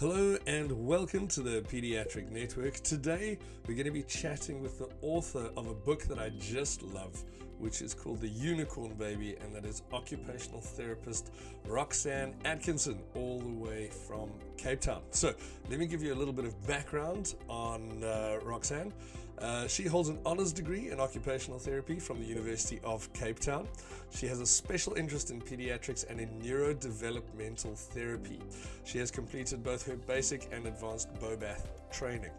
Hello and welcome to the Pediatric Network. Today we're going to be chatting with the author of a book that I just love, which is called The Unicorn Baby, and that is occupational therapist Roxanne Atkinson, all the way from Cape Town. So let me give you a little bit of background on uh, Roxanne. Uh, she holds an honours degree in occupational therapy from the University of Cape Town. She has a special interest in pediatrics and in neurodevelopmental therapy. She has completed both her basic and advanced BOBATH training.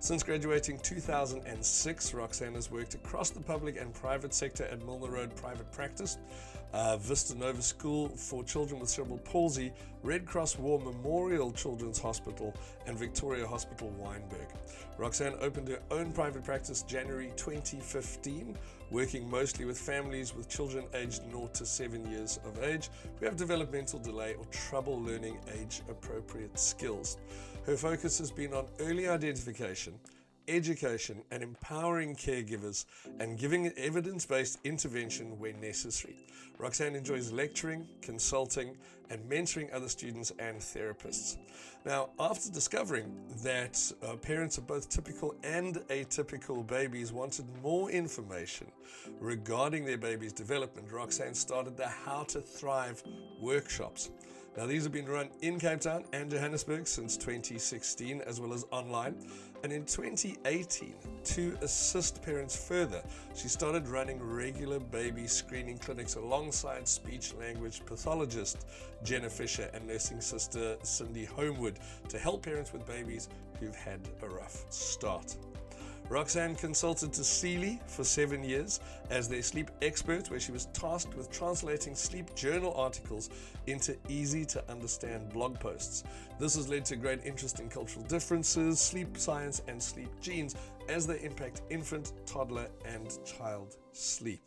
Since graduating 2006, Roxanne has worked across the public and private sector at Milner Road Private Practice, uh, Vista Nova School for Children with Cerebral Palsy, Red Cross War Memorial Children's Hospital, and Victoria Hospital Wynberg. Roxanne opened her own private practice January 2015, working mostly with families with children aged 0 to 7 years of age who have developmental delay or trouble learning age appropriate skills. Her focus has been on early identification education, and empowering caregivers and giving evidence based intervention where necessary. Roxanne enjoys lecturing, consulting, and mentoring other students and therapists. Now, after discovering that uh, parents of both typical and atypical babies wanted more information regarding their baby's development, Roxanne started the How to Thrive workshops. Now, these have been run in Cape Town and Johannesburg since 2016, as well as online. And in 2018, to assist parents further, she started running regular baby screening clinics alongside speech language pathologist Jenna Fisher and nursing sister Cindy Homewood to help parents with babies who've had a rough start. Roxanne consulted to Sealy for seven years as their sleep expert, where she was tasked with translating sleep journal articles into easy to understand blog posts. This has led to great interest in cultural differences, sleep science, and sleep genes as they impact infant, toddler, and child sleep.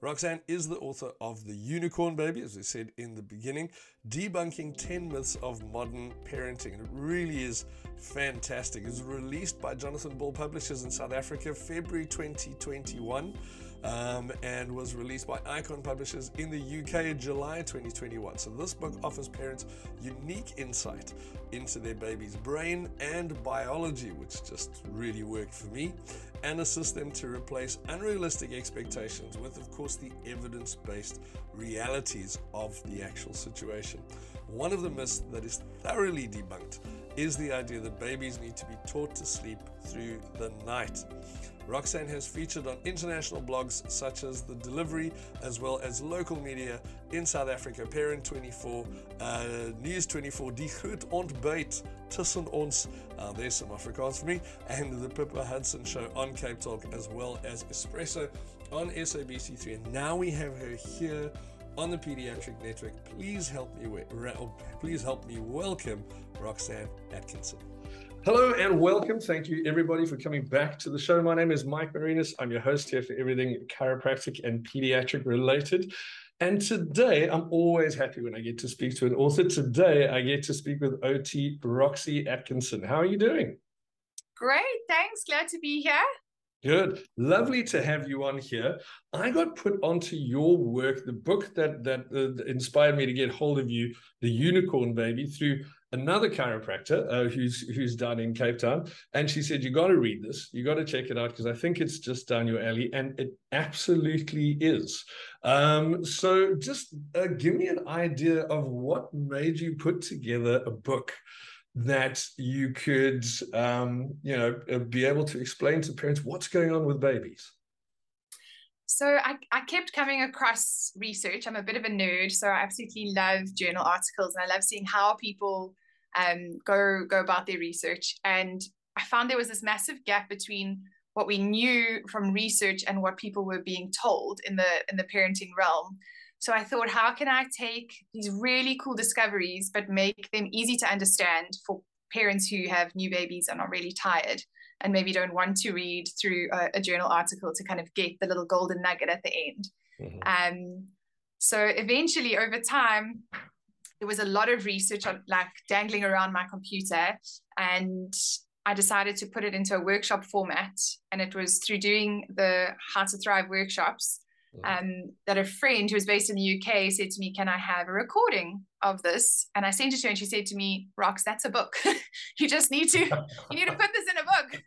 Roxanne is the author of The Unicorn Baby, as we said in the beginning, debunking 10 myths of modern parenting. It really is fantastic. It was released by Jonathan Ball Publishers in South Africa, February 2021 um, and was released by Icon Publishers in the UK July 2021. So, this book offers parents unique insight into their baby's brain and biology, which just really worked for me, and assists them to replace unrealistic expectations with, of course, the evidence based realities of the actual situation. One of the myths that is thoroughly debunked is the idea that babies need to be taught to sleep through the night. Roxanne has featured on international blogs such as The Delivery, as well as local media in South Africa, Parent 24, uh, News 24, Die Groot Ontbyt tussen ons, uh, there's some Afrikaans for me, and The Pippa Hudson Show on Cape Talk, as well as Espresso on SABC3. And now we have her here on the Pediatric Network. Please help me, oh, please help me welcome Roxanne Atkinson. Hello and welcome. Thank you, everybody, for coming back to the show. My name is Mike Marinas. I'm your host here for everything chiropractic and pediatric related. And today, I'm always happy when I get to speak to an author. Today, I get to speak with OT Roxy Atkinson. How are you doing? Great. Thanks. Glad to be here. Good. Lovely to have you on here. I got put onto your work, the book that that uh, inspired me to get hold of you, The Unicorn Baby, through another chiropractor uh, who's who's down in Cape Town, and she said, "You got to read this. You got to check it out because I think it's just down your alley, and it absolutely is." Um, so, just uh, give me an idea of what made you put together a book that you could, um, you know, uh, be able to explain to parents what's going on with babies. So I, I kept coming across research. I'm a bit of a nerd, so I absolutely love journal articles and I love seeing how people um, go go about their research. And I found there was this massive gap between what we knew from research and what people were being told in the in the parenting realm. So I thought, how can I take these really cool discoveries but make them easy to understand for parents who have new babies and are really tired and maybe don't want to read through a, a journal article to kind of get the little golden nugget at the end. Mm-hmm. Um, so eventually, over time, there was a lot of research on like dangling around my computer and I decided to put it into a workshop format. And it was through doing the How to Thrive workshops um, that a friend who was based in the UK said to me, Can I have a recording of this? And I sent it to her and she said to me, Rox, that's a book. you just need to, you need to put this in a book.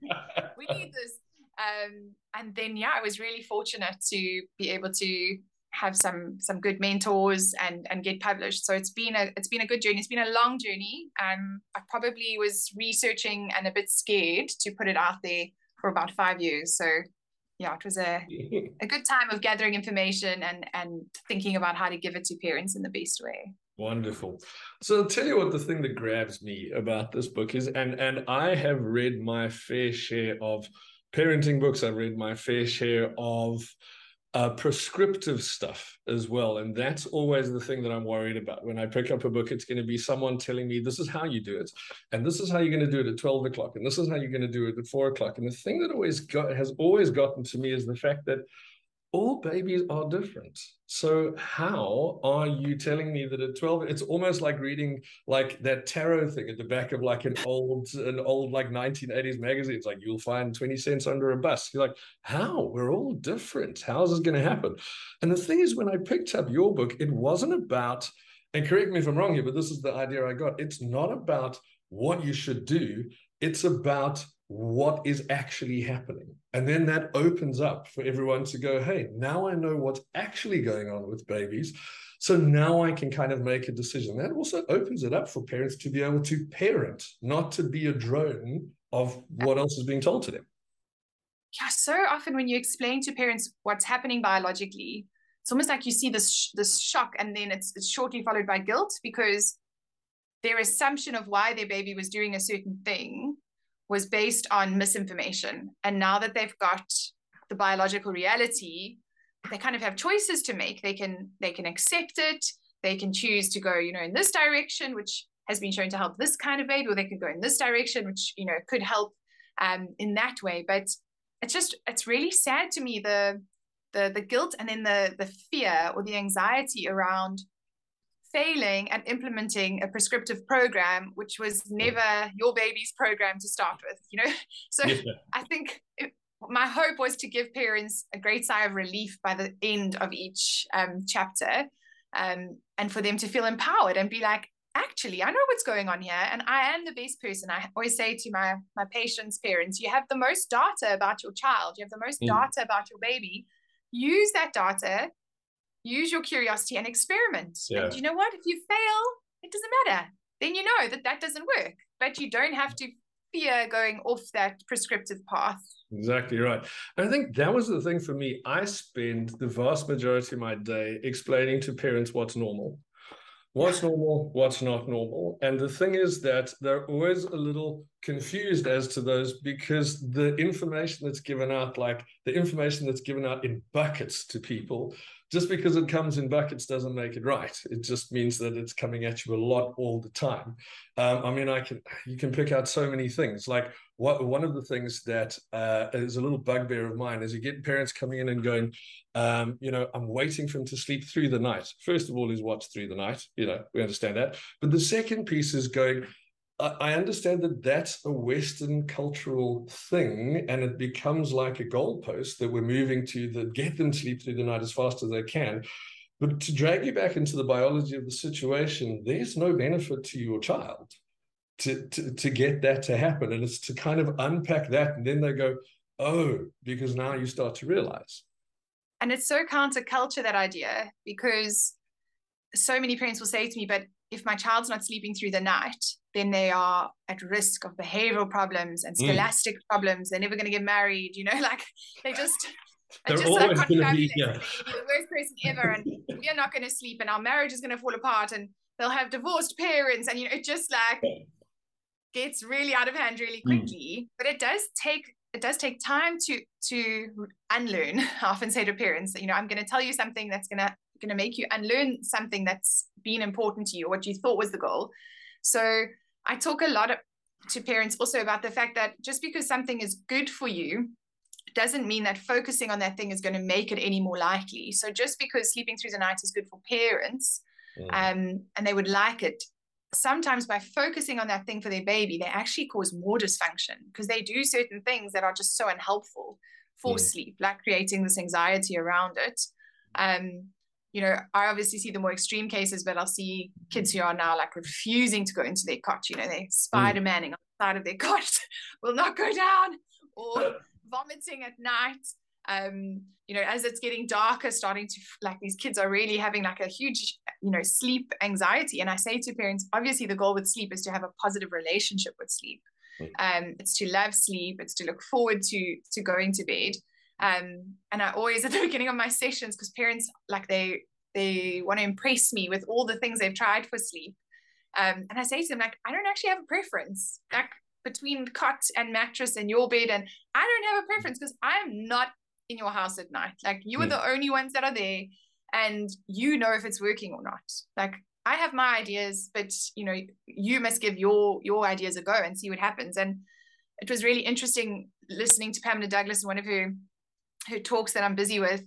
We need this. Um, and then yeah, I was really fortunate to be able to have some some good mentors and and get published. So it's been a it's been a good journey. It's been a long journey. Um, I probably was researching and a bit scared to put it out there for about five years. So yeah, it was a a good time of gathering information and and thinking about how to give it to parents in the best way. Wonderful. So I'll tell you what the thing that grabs me about this book is, and and I have read my fair share of parenting books. I've read my fair share of uh, prescriptive stuff as well. And that's always the thing that I'm worried about. When I pick up a book, it's going to be someone telling me this is how you do it, and this is how you're going to do it at 12 o'clock, and this is how you're going to do it at four o'clock. And the thing that always got has always gotten to me is the fact that all babies are different. So how are you telling me that at 12 it's almost like reading like that tarot thing at the back of like an old an old like 1980s magazine. It's like you'll find 20 cents under a bus. You're like, how? We're all different. How's this going to happen? And the thing is when I picked up your book, it wasn't about and correct me if I'm wrong here, but this is the idea I got. It's not about what you should do. It's about what is actually happening. And then that opens up for everyone to go, hey, now I know what's actually going on with babies. So now I can kind of make a decision. That also opens it up for parents to be able to parent, not to be a drone of what else is being told to them. Yeah, so often when you explain to parents what's happening biologically, it's almost like you see this this shock and then it's, it's shortly followed by guilt because their assumption of why their baby was doing a certain thing was based on misinformation. And now that they've got the biological reality, they kind of have choices to make. They can they can accept it. They can choose to go, you know, in this direction, which has been shown to help this kind of baby, or they could go in this direction, which you know could help um, in that way. But it's just it's really sad to me the the the guilt and then the the fear or the anxiety around failing at implementing a prescriptive program, which was never your baby's program to start with, you know? So yeah. I think it, my hope was to give parents a great sigh of relief by the end of each um, chapter um, and for them to feel empowered and be like, actually, I know what's going on here and I am the best person. I always say to my, my patients' parents, you have the most data about your child, you have the most mm. data about your baby. Use that data use your curiosity and experiment. Yeah. And you know what? If you fail, it doesn't matter. Then you know that that doesn't work. But you don't have to fear going off that prescriptive path. Exactly right. I think that was the thing for me. I spend the vast majority of my day explaining to parents what's normal. What's normal, what's not normal. And the thing is that they're always a little confused as to those because the information that's given out, like the information that's given out in buckets to people, just because it comes in buckets doesn't make it right. It just means that it's coming at you a lot all the time. Um, I mean, I can you can pick out so many things. Like what one of the things that uh, is a little bugbear of mine is you get parents coming in and going, um, you know, I'm waiting for him to sleep through the night. First of all, is what's through the night. You know, we understand that. But the second piece is going I understand that that's a Western cultural thing, and it becomes like a goalpost that we're moving to that get them sleep through the night as fast as they can. But to drag you back into the biology of the situation, there's no benefit to your child to, to, to get that to happen. And it's to kind of unpack that. And then they go, oh, because now you start to realize. And it's so counterculture, that idea, because so many parents will say to me, but if my child's not sleeping through the night, then they are at risk of behavioral problems and mm. scholastic mm. problems. They're never going to get married, you know, like they just. They're just always going to be, yeah. the worst person ever, and we are not going to sleep, and our marriage is going to fall apart, and they'll have divorced parents, and you know, it just like gets really out of hand really mm. quickly. Mm. But it does take it does take time to to unlearn. I often say to parents that you know, I'm going to tell you something that's going to going to make you unlearn something that's been important to you, or what you thought was the goal. So I talk a lot to parents also about the fact that just because something is good for you doesn't mean that focusing on that thing is going to make it any more likely. So just because sleeping through the night is good for parents mm. um, and they would like it, sometimes by focusing on that thing for their baby, they actually cause more dysfunction because they do certain things that are just so unhelpful for mm. sleep, like creating this anxiety around it. Um, you know, I obviously see the more extreme cases, but I'll see kids who are now like refusing to go into their cot. You know, they're Spider Manning on the side of their cot, will not go down, or vomiting at night. Um, you know, as it's getting darker, starting to like these kids are really having like a huge, you know, sleep anxiety. And I say to parents, obviously, the goal with sleep is to have a positive relationship with sleep. Mm. Um, it's to love sleep. It's to look forward to to going to bed. Um, and I always at the beginning of my sessions, because parents like they they want to impress me with all the things they've tried for sleep. Um, and I say to them, like, I don't actually have a preference, like between cot and mattress and your bed. And I don't have a preference because I'm not in your house at night. Like you are mm. the only ones that are there and you know if it's working or not. Like I have my ideas, but you know, you must give your your ideas a go and see what happens. And it was really interesting listening to Pamela Douglas in one of her her talks that I'm busy with.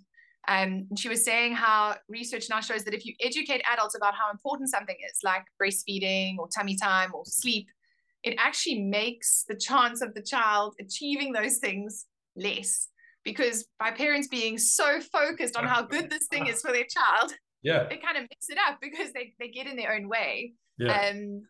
Um, and she was saying how research now shows that if you educate adults about how important something is, like breastfeeding or tummy time or sleep, it actually makes the chance of the child achieving those things less. Because by parents being so focused on how good this thing is for their child, yeah, they kind of mix it up because they, they get in their own way. Yeah. Um,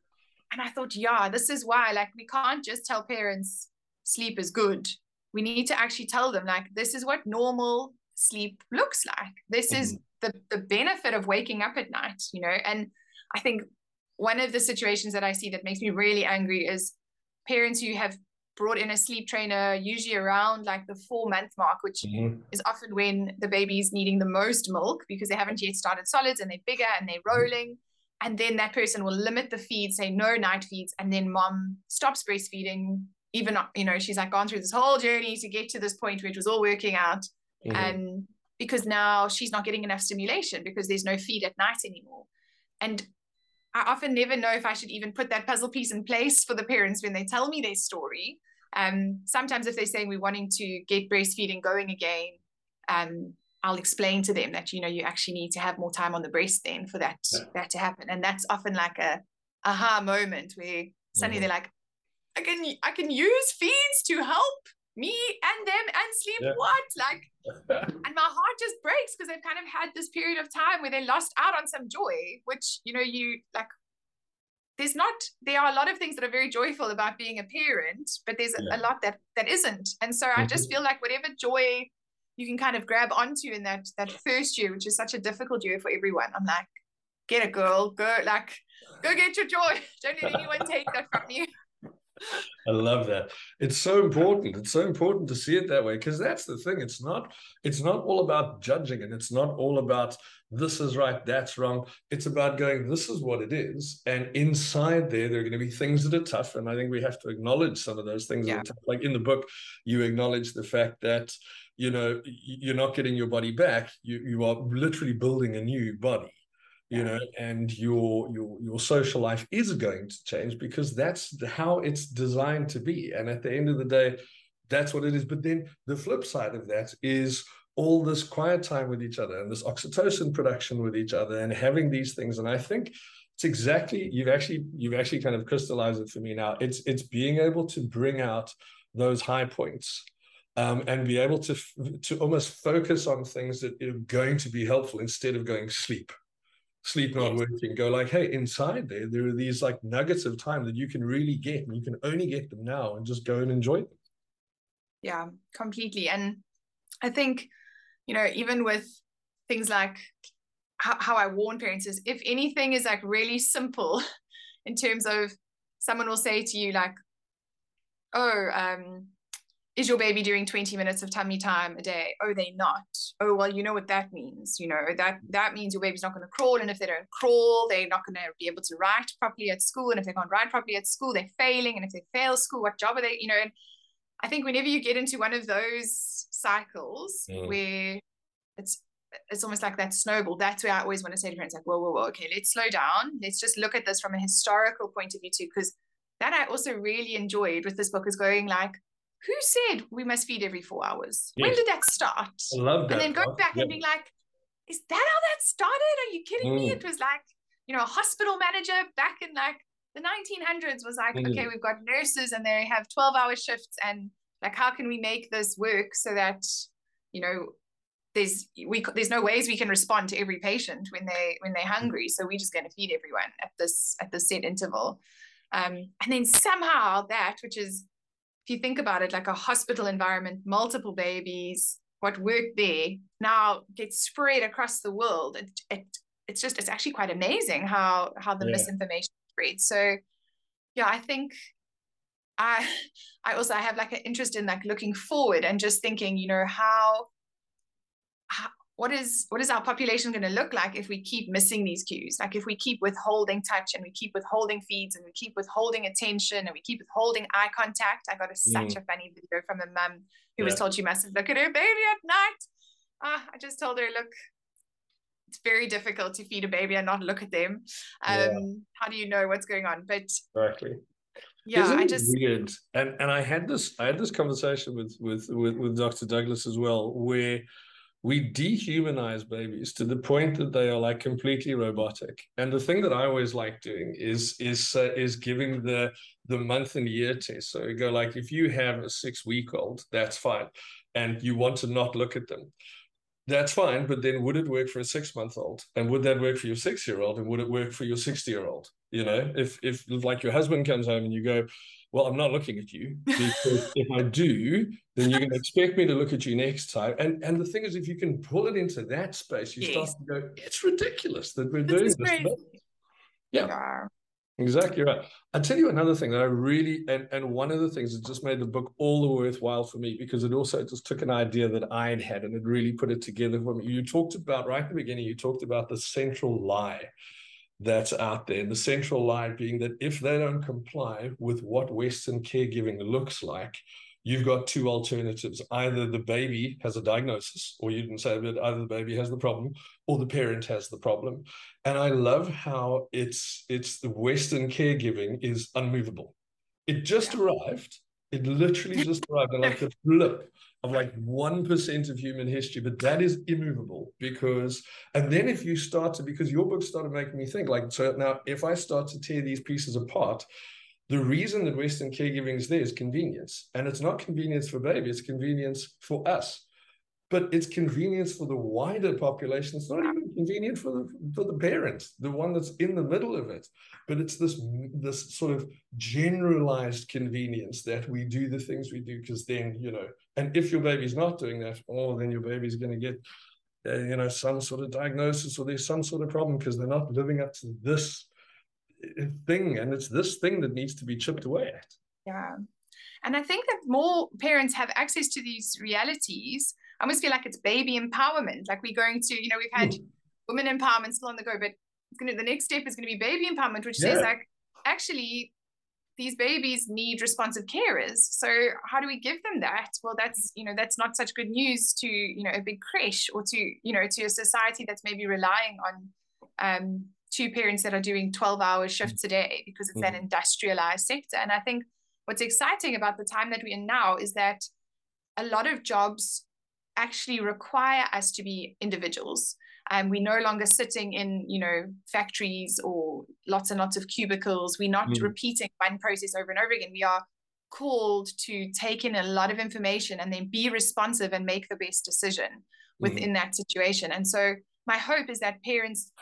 and I thought, yeah, this is why, like, we can't just tell parents sleep is good we need to actually tell them like this is what normal sleep looks like this mm-hmm. is the the benefit of waking up at night you know and i think one of the situations that i see that makes me really angry is parents who have brought in a sleep trainer usually around like the four month mark which mm-hmm. is often when the baby's needing the most milk because they haven't yet started solids and they're bigger and they're mm-hmm. rolling and then that person will limit the feed say no night feeds and then mom stops breastfeeding even you know she's like gone through this whole journey to get to this point where it was all working out mm-hmm. and because now she's not getting enough stimulation because there's no feed at night anymore and i often never know if i should even put that puzzle piece in place for the parents when they tell me their story um, sometimes if they're saying we're wanting to get breastfeeding going again um, I'll explain to them that you know you actually need to have more time on the breast then for that yeah. that to happen, and that's often like a aha moment where suddenly mm-hmm. they're like, I can I can use feeds to help me and them and sleep yeah. what like and my heart just breaks because they've kind of had this period of time where they lost out on some joy which you know you like there's not there are a lot of things that are very joyful about being a parent but there's yeah. a, lot that that isn't and so mm-hmm. i just mm-hmm. feel like whatever joy you can kind of grab onto in that that first year which is such a difficult year for everyone i'm like get a girl go like go get your joy don't let anyone take that from you I love that. It's so important. It's so important to see it that way because that's the thing. It's not it's not all about judging and it's not all about this is right, that's wrong. It's about going, this is what it is. And inside there, there are going to be things that are tough. And I think we have to acknowledge some of those things. Yeah. Like in the book, you acknowledge the fact that, you know, you're not getting your body back. You you are literally building a new body you know and your your your social life is going to change because that's how it's designed to be. And at the end of the day that's what it is. But then the flip side of that is all this quiet time with each other and this oxytocin production with each other and having these things. And i think it's exactly you've actually you've actually kind of crystallized it for me now. It's it's being able to bring out those high points um, and be able to to almost focus on things that are going to be helpful instead of going sleep sleep not working go like hey inside there there are these like nuggets of time that you can really get and you can only get them now and just go and enjoy them. Yeah completely and i think you know even with things like how, how i warn parents is if anything is like really simple in terms of someone will say to you like oh um is your baby doing 20 minutes of tummy time a day? Oh they not. Oh well you know what that means you know that that means your baby's not going to crawl and if they don't crawl they're not going to be able to write properly at school and if they can't write properly at school they're failing and if they fail school what job are they you know and i think whenever you get into one of those cycles mm. where it's it's almost like that snowball that's where i always want to say to parents like whoa whoa whoa okay let's slow down. Let's just look at this from a historical point of view too because that i also really enjoyed with this book is going like who said we must feed every four hours? Yes. When did that start? I love that. And then going back yeah. and being like, is that how that started? Are you kidding mm. me? It was like, you know, a hospital manager back in like the 1900s was like, mm. okay, we've got nurses and they have 12 hour shifts. And like, how can we make this work so that, you know, there's we there's no ways we can respond to every patient when they when they're hungry so we're just going to feed everyone at this at the set interval um, and then somehow that which is if you think about it like a hospital environment multiple babies what worked there now gets spread across the world. It, it it's just it's actually quite amazing how how the yeah. misinformation spreads. So yeah i think i i also I have like an interest in like looking forward and just thinking you know how what is what is our population going to look like if we keep missing these cues? Like if we keep withholding touch and we keep withholding feeds and we keep withholding attention and we keep withholding eye contact. I got a, such mm. a funny video from a mum who yeah. was told she mustn't look at her baby at night. Ah, i just told her look it's very difficult to feed a baby and not look at them. Um yeah. how do you know what's going on? But exactly. Yeah Isn't i just weird? And and i had this i had this conversation with with with, with dr douglas as well where we dehumanize babies to the point that they are like completely robotic. And the thing that I always like doing is is uh, is giving the the month and year test. So you go like if you have a six week old, that's fine, and you want to not look at them. That's fine, but then would it work for a six month old? And would that work for your six year old? And would it work for your 60 year old? You know, if, if like your husband comes home and you go, well, I'm not looking at you because if I do, then you're going to expect me to look at you next time. And and the thing is, if you can pull it into that space, you yes. start to go, it's ridiculous that we're doing this. Yeah. yeah. Exactly right. I'll tell you another thing that I really and, and one of the things that just made the book all the worthwhile for me because it also just took an idea that I had had and it really put it together for me. You talked about right at the beginning, you talked about the central lie that's out there. And the central lie being that if they don't comply with what Western caregiving looks like, you've got two alternatives. Either the baby has a diagnosis, or you didn't say but either the baby has the problem or the parent has the problem. And I love how it's it's the Western caregiving is unmovable. It just yeah. arrived. It literally just arrived. And like the flip of like 1% of human history, but that is immovable because, and then if you start to, because your book started making me think like, so now if I start to tear these pieces apart, the reason that Western caregiving is there is convenience. And it's not convenience for baby, it's convenience for us but it's convenience for the wider population. It's not even convenient for the for the parent, the one that's in the middle of it. But it's this this sort of generalized convenience that we do the things we do because then you know. And if your baby's not doing that, oh, then your baby's going to get uh, you know some sort of diagnosis or there's some sort of problem because they're not living up to this uh, thing, and it's this thing that needs to be chipped away at. Yeah. And I think that more parents have access to these realities I almost feel like it's baby empowerment. Like we're going to, you know, we've had mm. women empowerment still on the go, but it's gonna the next step is gonna be baby empowerment, which yeah. says like actually these babies need responsive carers. So how do we give them that? Well, that's you know that's not such good news to you know a big creche or to you know to a society that's maybe relying on um, two parents that are doing 12 hour shifts a day because it's mm. that industrialized sector. And I think what's exciting about the time that we're in now is that a lot of jobs actually require us to be individuals. And we're no longer sitting in, you know, factories or lots and lots of cubicles. We're not mm. repeating one process over and over again. We are called to take in a lot of information and then be responsive and make the best decision within mm. that situation. And so my hope is that parents,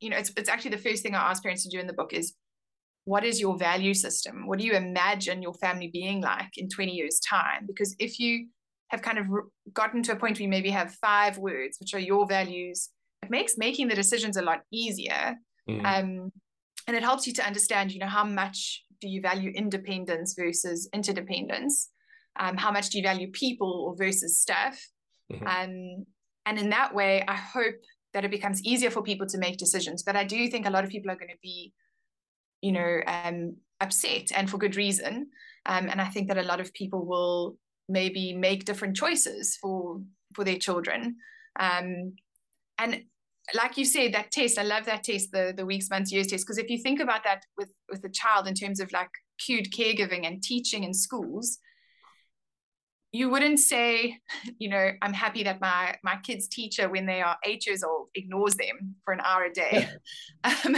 you know, it's, it's actually the first thing I ask parents to do in the book is what is your value system? What do you imagine your family being like in 20 years' time? Because if you have kind of gotten to a point where you maybe have five words, which are your values, it makes making the decisions a lot easier. Mm. Um, and it helps you to understand, you know, how much do you value independence versus interdependence? Um, how much do you value people versus stuff? Mm-hmm. Um, and in that way, I hope that it becomes easier for people to make decisions. But I do think a lot of people are going to be, you know, um, upset and for good reason. Um, and I think that a lot of people will maybe make different choices for for their children um, and like you said that test i love that test the the weeks months years test because if you think about that with with a child in terms of like cued caregiving and teaching in schools you wouldn't say you know i'm happy that my my kids teacher when they are eight years old ignores them for an hour a day. Um,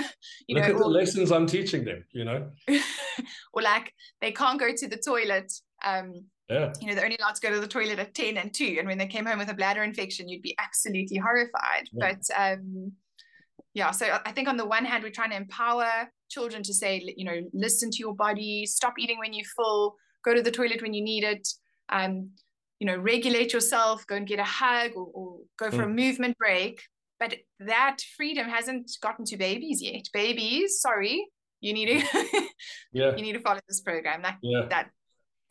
you look know, at the or, lessons i'm teaching them you know? or like they can't go to the toilet um, Yeah. You know, they're only allowed to go to the toilet at 10 and 2. And when they came home with a bladder infection, you'd be absolutely horrified. Yeah. But um, yeah, so I think on the one hand, we're trying to empower children to say, you know, listen to your body, stop eating when you're full, go to the toilet when you need it, um, you know, regulate yourself, go and get a hug or, or go for mm. a movement break. But that freedom hasn't gotten to babies yet. Babies, sorry, you need to yeah. you need to follow this program. That yeah. that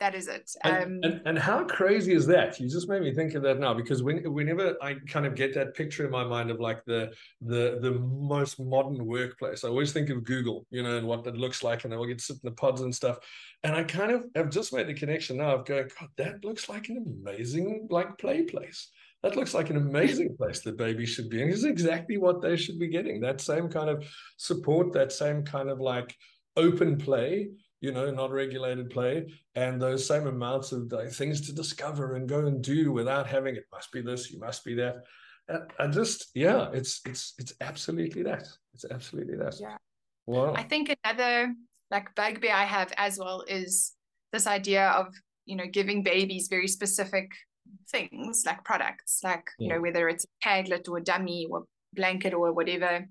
that is it. Um, and, and, and, how crazy is that? You just made me think of that now because when, whenever I kind of get that picture in my mind of like the the the most modern workplace, I always think of Google, you know, and what that looks like, and then we'll get to sit in the pods and stuff. And I kind of have just made the connection now of going, God, that looks like an amazing like play place. That looks like an amazing place that babies should be. And it's exactly what they should be getting. That same kind of support, that same kind of like open play you know, not regulated play, and those same amounts of like, things to discover and go and do without having it must be this, you must be that. I just, yeah, it's it's it's absolutely that. It's absolutely that. Yeah. Wow. I think another like bugbear I have as well is this idea of you know giving babies very specific things like products, like yeah. you know whether it's a taglet or a dummy or blanket or whatever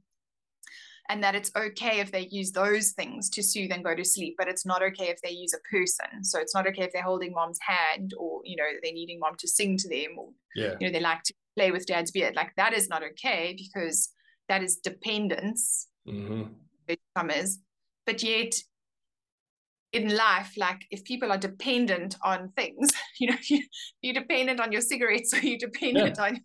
and that it's okay if they use those things to soothe and go to sleep but it's not okay if they use a person so it's not okay if they're holding mom's hand or you know they're needing mom to sing to them or yeah. you know they like to play with dad's beard like that is not okay because that is dependence mm-hmm. but yet in life like if people are dependent on things you know you, you're dependent on your cigarettes or you're dependent yeah. on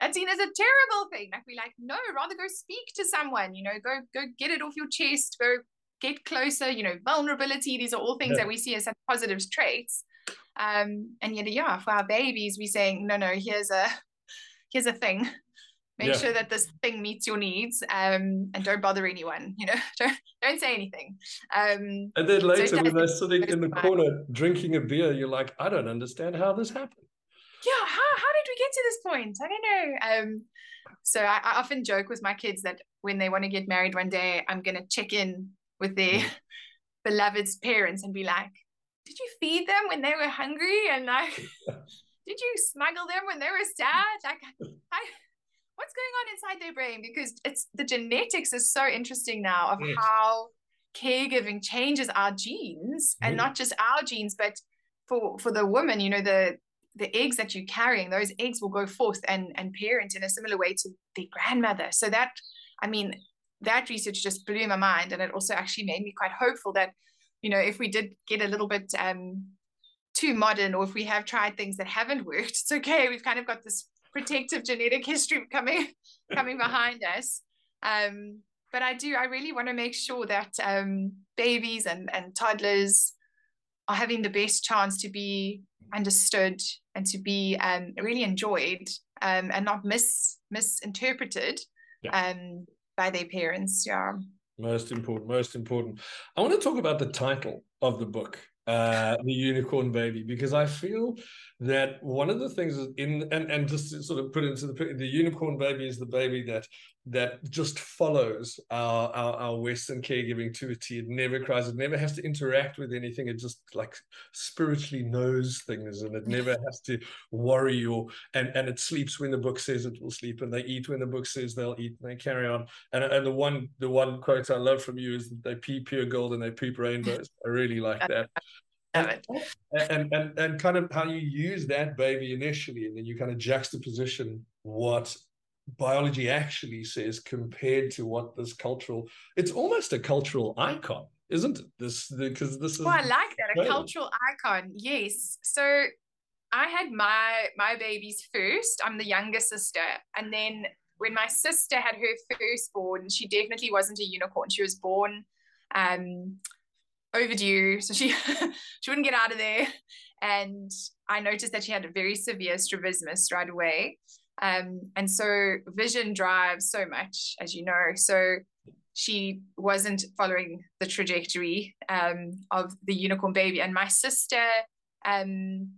that's seen as a terrible thing. Like we like, no, rather go speak to someone, you know, go go get it off your chest, go get closer, you know, vulnerability. These are all things yeah. that we see as positive traits. Um, and yet, yeah, for our babies, we're saying, no, no, here's a here's a thing. Make yeah. sure that this thing meets your needs, um, and don't bother anyone. You know, don't don't say anything. Um, and then later, so when they're sitting in the corner drinking a beer, you're like, I don't understand how this happened yeah, how, how did we get to this point? I don't know. Um, so I, I often joke with my kids that when they want to get married one day, I'm going to check in with their mm. beloved's parents and be like, did you feed them when they were hungry? And like, did you smuggle them when they were sad? Like, I, what's going on inside their brain? Because it's the genetics is so interesting now of yes. how caregiving changes our genes and mm. not just our genes, but for for the woman, you know, the the eggs that you're carrying, those eggs will go forth and, and parent in a similar way to the grandmother. So that, I mean, that research just blew my mind. And it also actually made me quite hopeful that, you know, if we did get a little bit um, too modern or if we have tried things that haven't worked, it's okay. We've kind of got this protective genetic history coming coming behind us. Um, but I do, I really want to make sure that um, babies and, and toddlers are having the best chance to be understood and to be um, really enjoyed um, and not mis misinterpreted yeah. um, by their parents. Yeah. Most important, most important. I want to talk about the title of the book uh, the unicorn baby because I feel that one of the things in and and just to sort of put into the the unicorn baby is the baby that that just follows our, our, our Western caregiving to a T. It never cries. It never has to interact with anything. It just like spiritually knows things, and it never has to worry or and and it sleeps when the book says it will sleep, and they eat when the book says they'll eat, and they carry on. And and the one the one quote I love from you is that they pee pure gold and they poop rainbows. I really like that. And, and, and and kind of how you use that baby initially, and then you kind of juxtaposition what biology actually says compared to what this cultural it's almost a cultural icon isn't it? This because this is well, i like that a cultural icon yes. So i had my my babies first. I'm the younger sister. And then when my sister had her firstborn she definitely wasn't a unicorn. She was born um overdue so she she wouldn't get out of there. And i noticed that she had a very severe strabismus right away um, and so vision drives so much as you know. So she wasn't following the trajectory um, of the unicorn baby. And my sister um,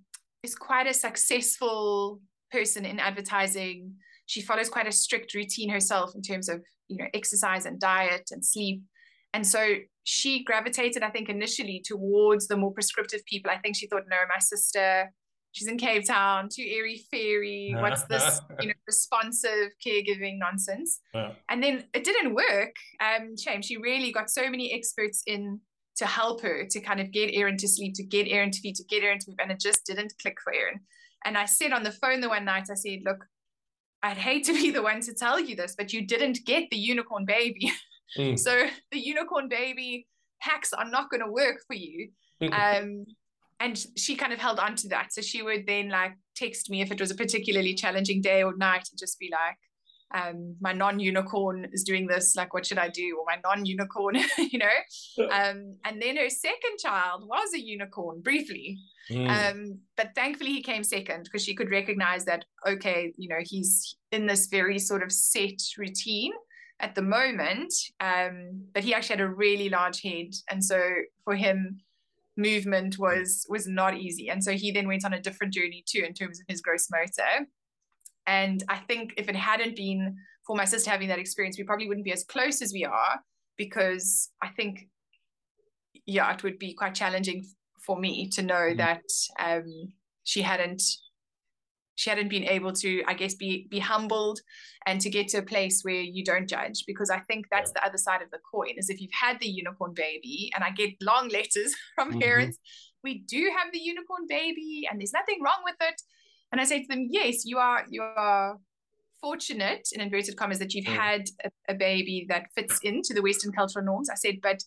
is quite a successful person in advertising. She follows quite a strict routine herself in terms of you know exercise and diet and sleep. And so she gravitated, I think, initially towards the more prescriptive people. I think she thought, no, my sister, she's in Cape Town, too airy fairy. What's this, you know, responsive caregiving nonsense? Yeah. And then it didn't work. Um, shame. She really got so many experts in to help her to kind of get Aaron to sleep, to get Aaron to feed, to get Aaron to move, and it just didn't click for Aaron. And I said on the phone the one night, I said, look, I'd hate to be the one to tell you this, but you didn't get the unicorn baby. Mm. so the unicorn baby hacks are not going to work for you. um, and she kind of held on to that. So she would then like text me if it was a particularly challenging day or night and just be like, um, my non-unicorn is doing this, like what should I do? Or my non-unicorn, you know? Um, and then her second child was a unicorn briefly. Mm. Um, but thankfully he came second because she could recognize that, okay, you know, he's in this very sort of set routine at the moment. Um, but he actually had a really large head. And so for him, movement was was not easy. And so he then went on a different journey too in terms of his gross motor. And I think if it hadn't been for my sister having that experience, we probably wouldn't be as close as we are because I think, yeah, it would be quite challenging for me to know mm-hmm. that um, she hadn't she hadn't been able to i guess be be humbled and to get to a place where you don't judge because i think that's the other side of the coin is if you've had the unicorn baby and i get long letters from mm-hmm. parents we do have the unicorn baby and there's nothing wrong with it and i say to them yes you are you are fortunate in inverted commas that you've mm. had a, a baby that fits into the western cultural norms i said but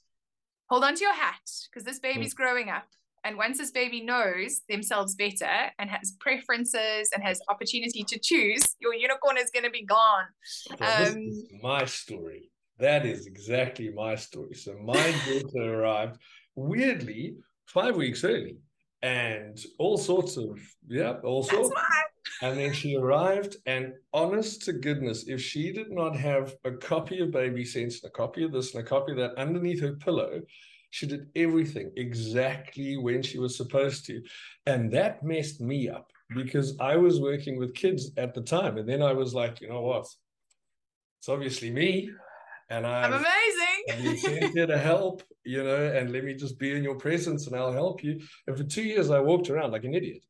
hold on to your hat because this baby's mm. growing up and once this baby knows themselves better and has preferences and has opportunity to choose, your unicorn is going to be gone. um, my story. That is exactly my story. So my daughter arrived weirdly five weeks early and all sorts of, yeah, all sorts. And then she arrived, and honest to goodness, if she did not have a copy of Baby Sense, a copy of this, and a copy of that underneath her pillow, she did everything exactly when she was supposed to. And that messed me up because I was working with kids at the time. And then I was like, you know what? It's obviously me. And I'm, I'm amazing. I'm here to help, you know, and let me just be in your presence and I'll help you. And for two years, I walked around like an idiot.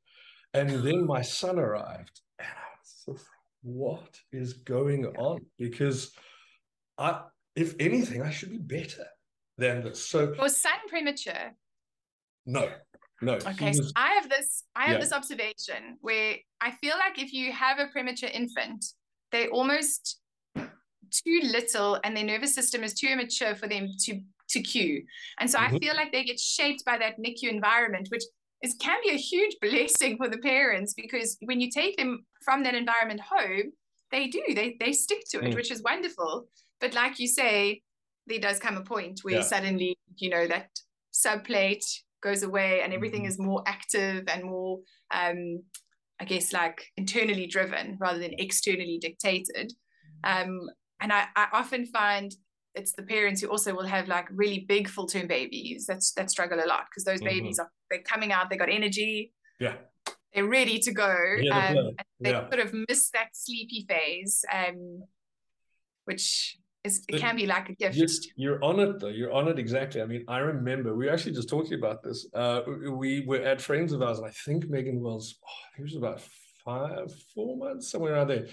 And then my son arrived. And I was what is going on? Because I, if anything, I should be better than this. So was son premature? No, no. Okay, was, so I have this. I have yeah. this observation where I feel like if you have a premature infant, they almost too little, and their nervous system is too immature for them to to cue. And so mm-hmm. I feel like they get shaped by that NICU environment, which is can be a huge blessing for the parents because when you take them from that environment home, they do they they stick to it, mm. which is wonderful. But like you say, there does come a point where yeah. suddenly you know that subplate goes away and everything mm-hmm. is more active and more um i guess like internally driven rather than externally dictated um and i, I often find it's the parents who also will have like really big full term babies that's that struggle a lot because those mm-hmm. babies are they're coming out they got energy yeah they're ready to go yeah, um, they yeah. sort of miss that sleepy phase um which it's, it can be like a gift. You're, you're, on it though. You're on it exactly. I mean, I remember we were actually just talking about this. Uh, we were at friends of ours, and I think Megan was, oh, I think it was about five, four months, somewhere around there.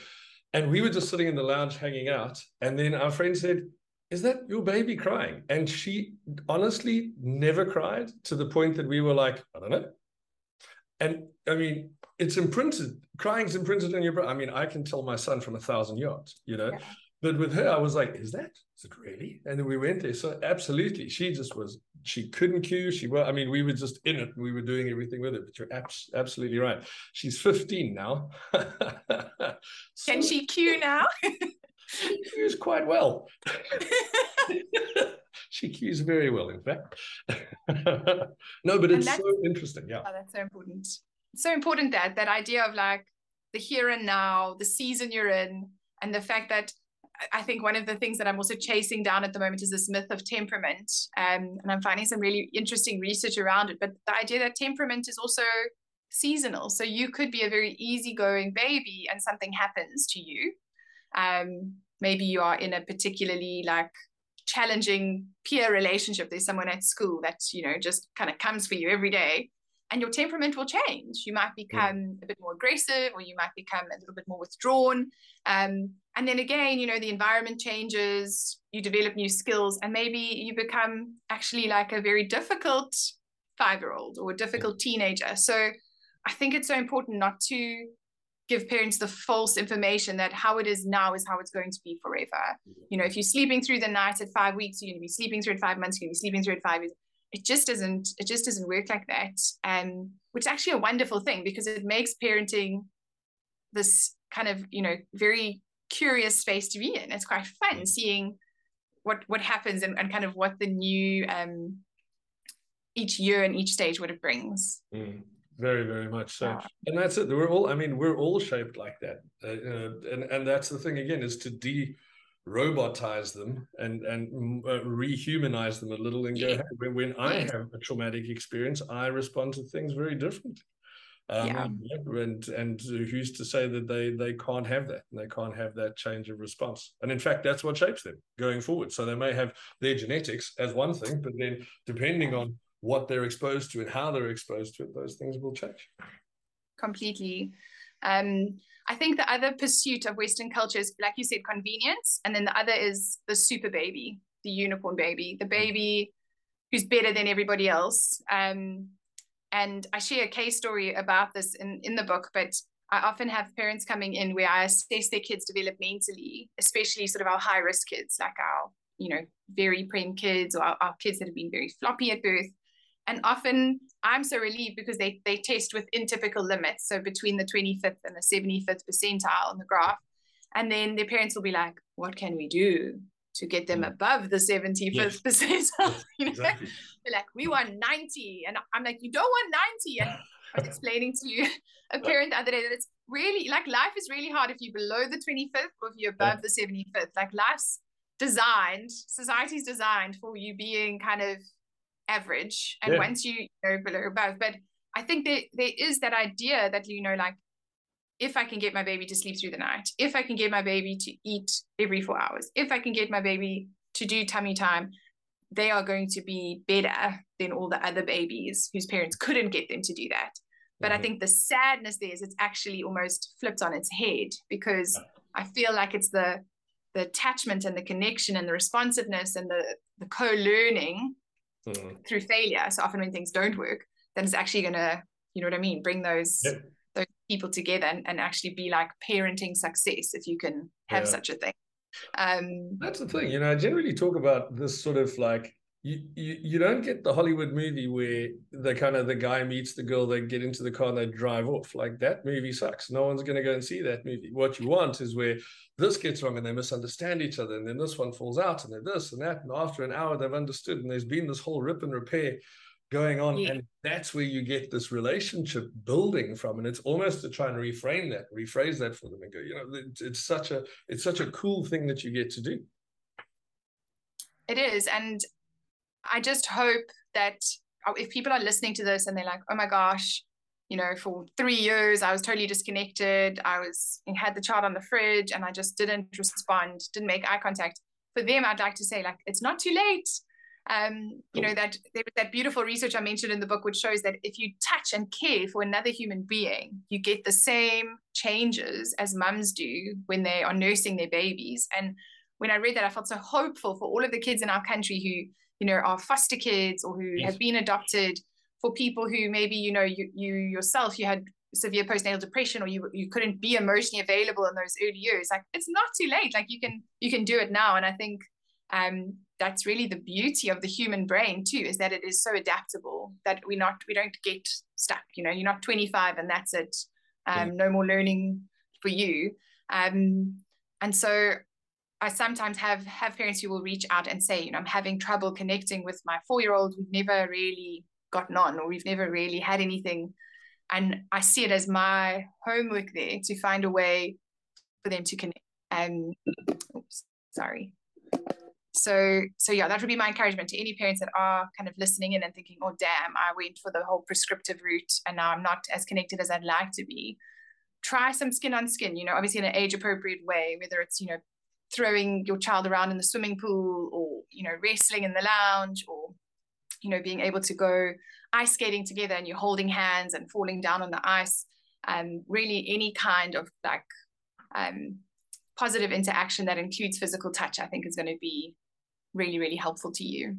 And we were just sitting in the lounge hanging out. And then our friend said, Is that your baby crying? And she honestly never cried to the point that we were like, I don't know. And I mean, it's imprinted, crying's imprinted in your brain. I mean, I can tell my son from a thousand yards, you know. Yeah. But with her, I was like, is that? Is it really? And then we went there. So absolutely, she just was, she couldn't cue. She was, I mean, we were just in it. We were doing everything with it. But you're abs- absolutely right. She's 15 now. so, Can she cue now? she cues quite well. she cues very well, in fact. no, but it's so interesting. Yeah. Oh, that's so important. It's so important that that idea of like the here and now, the season you're in, and the fact that I think one of the things that I'm also chasing down at the moment is this myth of temperament. Um, and I'm finding some really interesting research around it. But the idea that temperament is also seasonal. So you could be a very easygoing baby and something happens to you. Um, maybe you are in a particularly like challenging peer relationship there's someone at school that you know just kind of comes for you every day and your temperament will change you might become yeah. a bit more aggressive or you might become a little bit more withdrawn um, and then again you know the environment changes you develop new skills and maybe you become actually like a very difficult five year old or a difficult yeah. teenager so i think it's so important not to give parents the false information that how it is now is how it's going to be forever. You know, if you're sleeping through the night at five weeks, you're going to be sleeping through it five months, you're going to be sleeping through it five years. It just doesn't, it just doesn't work like that. And which is actually a wonderful thing because it makes parenting this kind of, you know, very curious space to be in. It's quite fun seeing what what happens and, and kind of what the new um each year and each stage what it brings. Mm very very much so yeah. and that's it we're all i mean we're all shaped like that uh, and and that's the thing again is to de robotize them and and uh, rehumanize them a little and go hey, when, when i have a traumatic experience i respond to things very differently um, yeah. and and who's to say that they they can't have that and they can't have that change of response and in fact that's what shapes them going forward so they may have their genetics as one thing but then depending on what they're exposed to and how they're exposed to it, those things will change. Completely. Um, I think the other pursuit of Western culture is, like you said, convenience. And then the other is the super baby, the unicorn baby, the baby who's better than everybody else. Um, and I share a case story about this in, in the book, but I often have parents coming in where I assess their kids developmentally, especially sort of our high risk kids, like our, you know, very prem kids or our, our kids that have been very floppy at birth. And often I'm so relieved because they, they test within typical limits. So between the 25th and the 75th percentile on the graph. And then their parents will be like, what can we do to get them mm. above the 75th yes. percentile? you know? Exactly. They're like, we want 90. And I'm like, you don't want 90. And I was explaining to you a parent the other day that it's really like life is really hard if you're below the 25th or if you're above yeah. the 75th. Like life's designed, society's designed for you being kind of average and yeah. once you, go below above but i think that there is that idea that you know like if i can get my baby to sleep through the night if i can get my baby to eat every four hours if i can get my baby to do tummy time they are going to be better than all the other babies whose parents couldn't get them to do that but mm-hmm. i think the sadness there is it's actually almost flipped on its head because i feel like it's the the attachment and the connection and the responsiveness and the the co-learning mm. through failure. So often when things don't work, then it's actually gonna, you know what I mean, bring those yep. those people together and, and actually be like parenting success if you can have yeah. such a thing. Um, That's the thing, you know. I generally talk about this sort of like you, you you don't get the Hollywood movie where the kind of the guy meets the girl, they get into the car and they drive off. Like that movie sucks. No one's gonna go and see that movie. What you want is where this gets wrong and they misunderstand each other, and then this one falls out and then this and that. And after an hour they've understood and there's been this whole rip and repair going on. Yeah. And that's where you get this relationship building from. And it's almost to try and reframe that, rephrase that for them and go, you know, it's, it's such a it's such a cool thing that you get to do. It is. And I just hope that uh, if people are listening to this and they're like, oh my gosh, you know, for three years I was totally disconnected. I was had the child on the fridge and I just didn't respond, didn't make eye contact. For them, I'd like to say like it's not too late. Um, you know that there was that beautiful research I mentioned in the book, which shows that if you touch and care for another human being, you get the same changes as mums do when they are nursing their babies. And when I read that, I felt so hopeful for all of the kids in our country who you know are foster kids or who yes. have been adopted for people who maybe you know you, you yourself you had severe postnatal depression or you you couldn't be emotionally available in those early years. Like it's not too late. Like you can you can do it now. And i think um that's really the beauty of the human brain too is that it is so adaptable that we not we don't get stuck. You know you're not 25 and that's it. Um yeah. no more learning for you. Um and so I sometimes have have parents who will reach out and say, you know, I'm having trouble connecting with my four year old. We've never really gotten on, or we've never really had anything. And I see it as my homework there to find a way for them to connect. And oops, sorry. So, so yeah, that would be my encouragement to any parents that are kind of listening in and thinking, "Oh, damn, I went for the whole prescriptive route, and now I'm not as connected as I'd like to be." Try some skin on skin, you know, obviously in an age appropriate way, whether it's you know throwing your child around in the swimming pool or you know wrestling in the lounge or you know being able to go ice skating together and you're holding hands and falling down on the ice um, really any kind of like um, positive interaction that includes physical touch i think is going to be really really helpful to you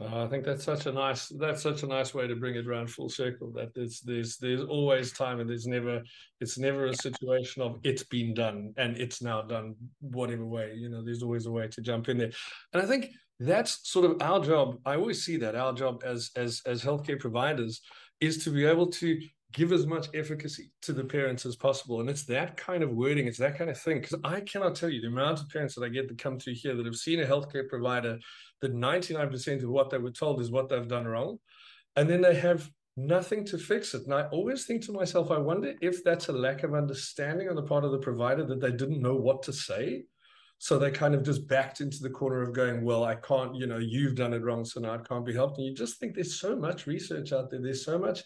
uh, I think that's such a nice that's such a nice way to bring it around full circle. That there's there's there's always time and there's never it's never a situation of it's been done and it's now done whatever way. You know, there's always a way to jump in there. And I think that's sort of our job. I always see that our job as as as healthcare providers is to be able to give as much efficacy to the parents as possible. And it's that kind of wording, it's that kind of thing. Because I cannot tell you the amount of parents that I get that come through here that have seen a healthcare provider that 99% of what they were told is what they've done wrong. And then they have nothing to fix it. And I always think to myself, I wonder if that's a lack of understanding on the part of the provider that they didn't know what to say. So they kind of just backed into the corner of going, well, I can't, you know, you've done it wrong, so now it can't be helped. And you just think there's so much research out there. There's so much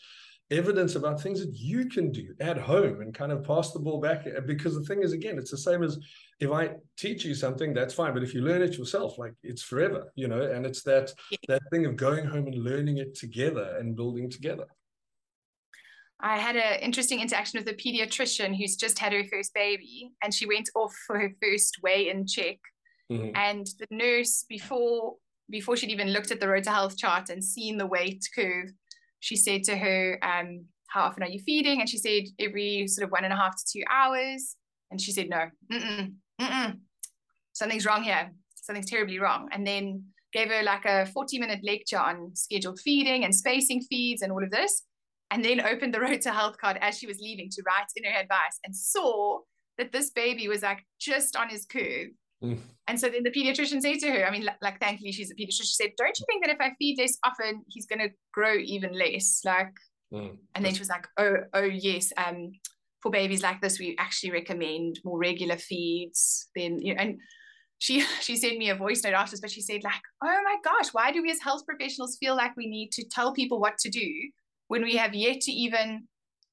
evidence about things that you can do at home and kind of pass the ball back. Because the thing is, again, it's the same as if I teach you something, that's fine. But if you learn it yourself, like it's forever, you know, and it's that that thing of going home and learning it together and building together. I had an interesting interaction with a pediatrician who's just had her first baby, and she went off for her first weigh-in check. Mm-hmm. And the nurse, before before she'd even looked at the Road to Health chart and seen the weight curve, she said to her, um, How often are you feeding? And she said, Every sort of one and a half to two hours. And she said, No, mm-mm, mm-mm. something's wrong here. Something's terribly wrong. And then gave her like a 40 minute lecture on scheduled feeding and spacing feeds and all of this. And then opened the Road to Health card as she was leaving to write in her advice and saw that this baby was like just on his curve Mm. And so then the pediatrician said to her, I mean, like, thankfully she's a pediatrician, she said, Don't you think that if I feed less often, he's going to grow even less? Like, mm. and then she was like, Oh, oh, yes. Um, for babies like this, we actually recommend more regular feeds. Then, you know, and she she sent me a voice note afterwards, but she said, like, oh my gosh, why do we as health professionals feel like we need to tell people what to do when we have yet to even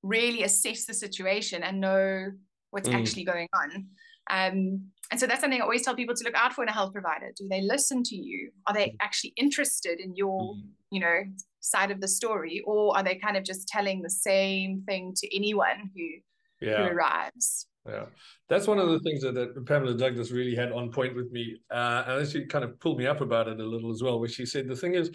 really assess the situation and know what's mm. actually going on? Um, and so that's something I always tell people to look out for in a health provider. Do they listen to you? Are they mm. actually interested in your, mm-hmm. you know, side of the story, or are they kind of just telling the same thing to anyone who yeah. who arrives? Yeah, that's one of the things that, that Pamela Douglas really had on point with me, uh, and she kind of pulled me up about it a little as well. Where she said the thing is,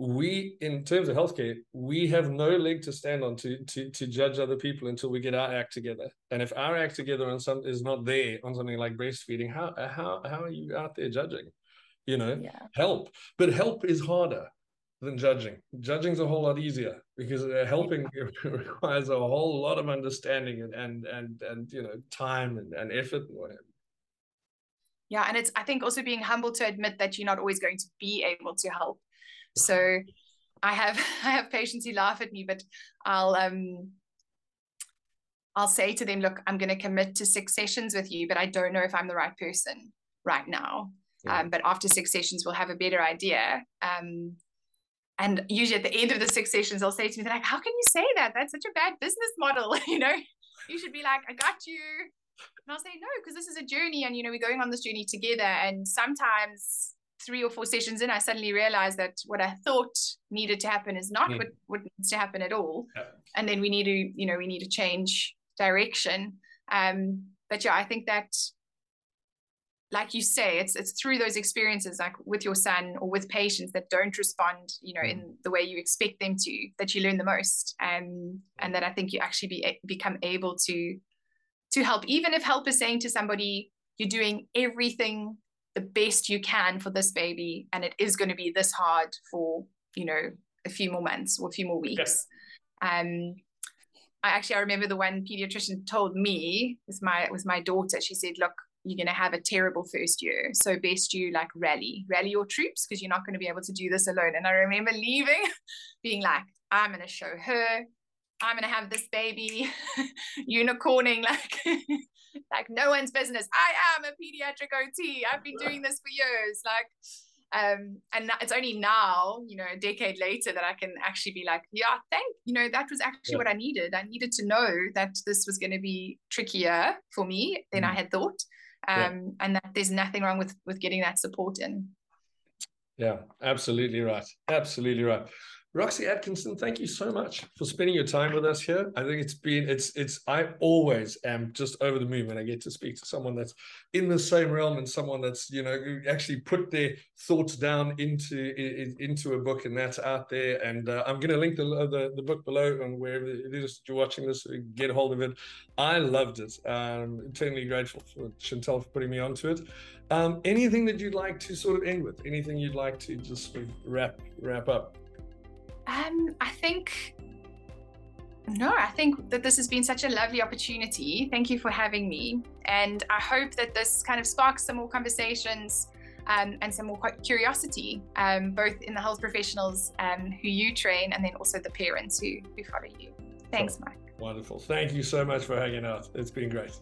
we in terms of healthcare we have no leg to stand on to to to judge other people until we get our act together. And if our act together on some is not there on something like breastfeeding how how how are you out there judging? You know yeah. help. But help is harder than judging. Judging's a whole lot easier because uh, helping requires a whole lot of understanding and and and, and you know time and, and effort and whatever. Yeah and it's i think also being humble to admit that you're not always going to be able to help so I have I have patients who laugh at me, but I'll um I'll say to them, look, I'm going to commit to six sessions with you, but I don't know if I'm the right person right now. Yeah. Um, but after six sessions, we'll have a better idea. Um, and usually at the end of the six sessions, they'll say to me, they're like, how can you say that? That's such a bad business model. you know, you should be like, I got you. And I'll say, no, because this is a journey and, you know, we're going on this journey together. And sometimes three or four sessions in, I suddenly realized that what I thought needed to happen is not mm. what, what needs to happen at all. Yeah. And then we need to, you know, we need to change direction. Um, but yeah, I think that like you say, it's it's through those experiences, like with your son or with patients that don't respond, you know, mm. in the way you expect them to, that you learn the most, um, and that I think you actually be become able to to help, even if help is saying to somebody, you're doing everything the best you can for this baby and it is going to be this hard for you know a few more months or a few more weeks. Um i actually i remember the one pediatrician told me with my with my daughter she said look you're going to have a terrible first year so best you like rally rally your troops because you're not going to be able to do this alone. And i remember leaving being like i'm going to show her I'm gonna have this baby unicorning like like no one's business. I am a pediatric OT. I've been doing this for years. Like um and it's only now you know a decade later that i can actually be like yeah thank you know that was actually yeah. what i needed i needed to know that this was going to be trickier for me than mm. i had thought um, yeah. and that there's nothing wrong with with getting that support in. Yeah, absolutely right. Absolutely right. Roxy Atkinson, thank you so much for spending your time with us here. I think it's been it's it's I always am just over the moon when I get to speak to someone that's in the same realm and someone that's you know actually put their thoughts down into into a book and that's out there. And uh, I'm going to link the, the, the book below and wherever it is you're watching this, get a hold of it. I loved it. Um, eternally grateful for Chantel for putting me onto it. Um, anything that you'd like to sort of end with? Anything you'd like to just sort of wrap wrap up? Um, I think no, I think that this has been such a lovely opportunity. Thank you for having me. And I hope that this kind of sparks some more conversations um, and some more curiosity, um, both in the health professionals um, who you train and then also the parents who, who follow you. Thanks, Mike. Wonderful. Thank you so much for hanging out. It's been great.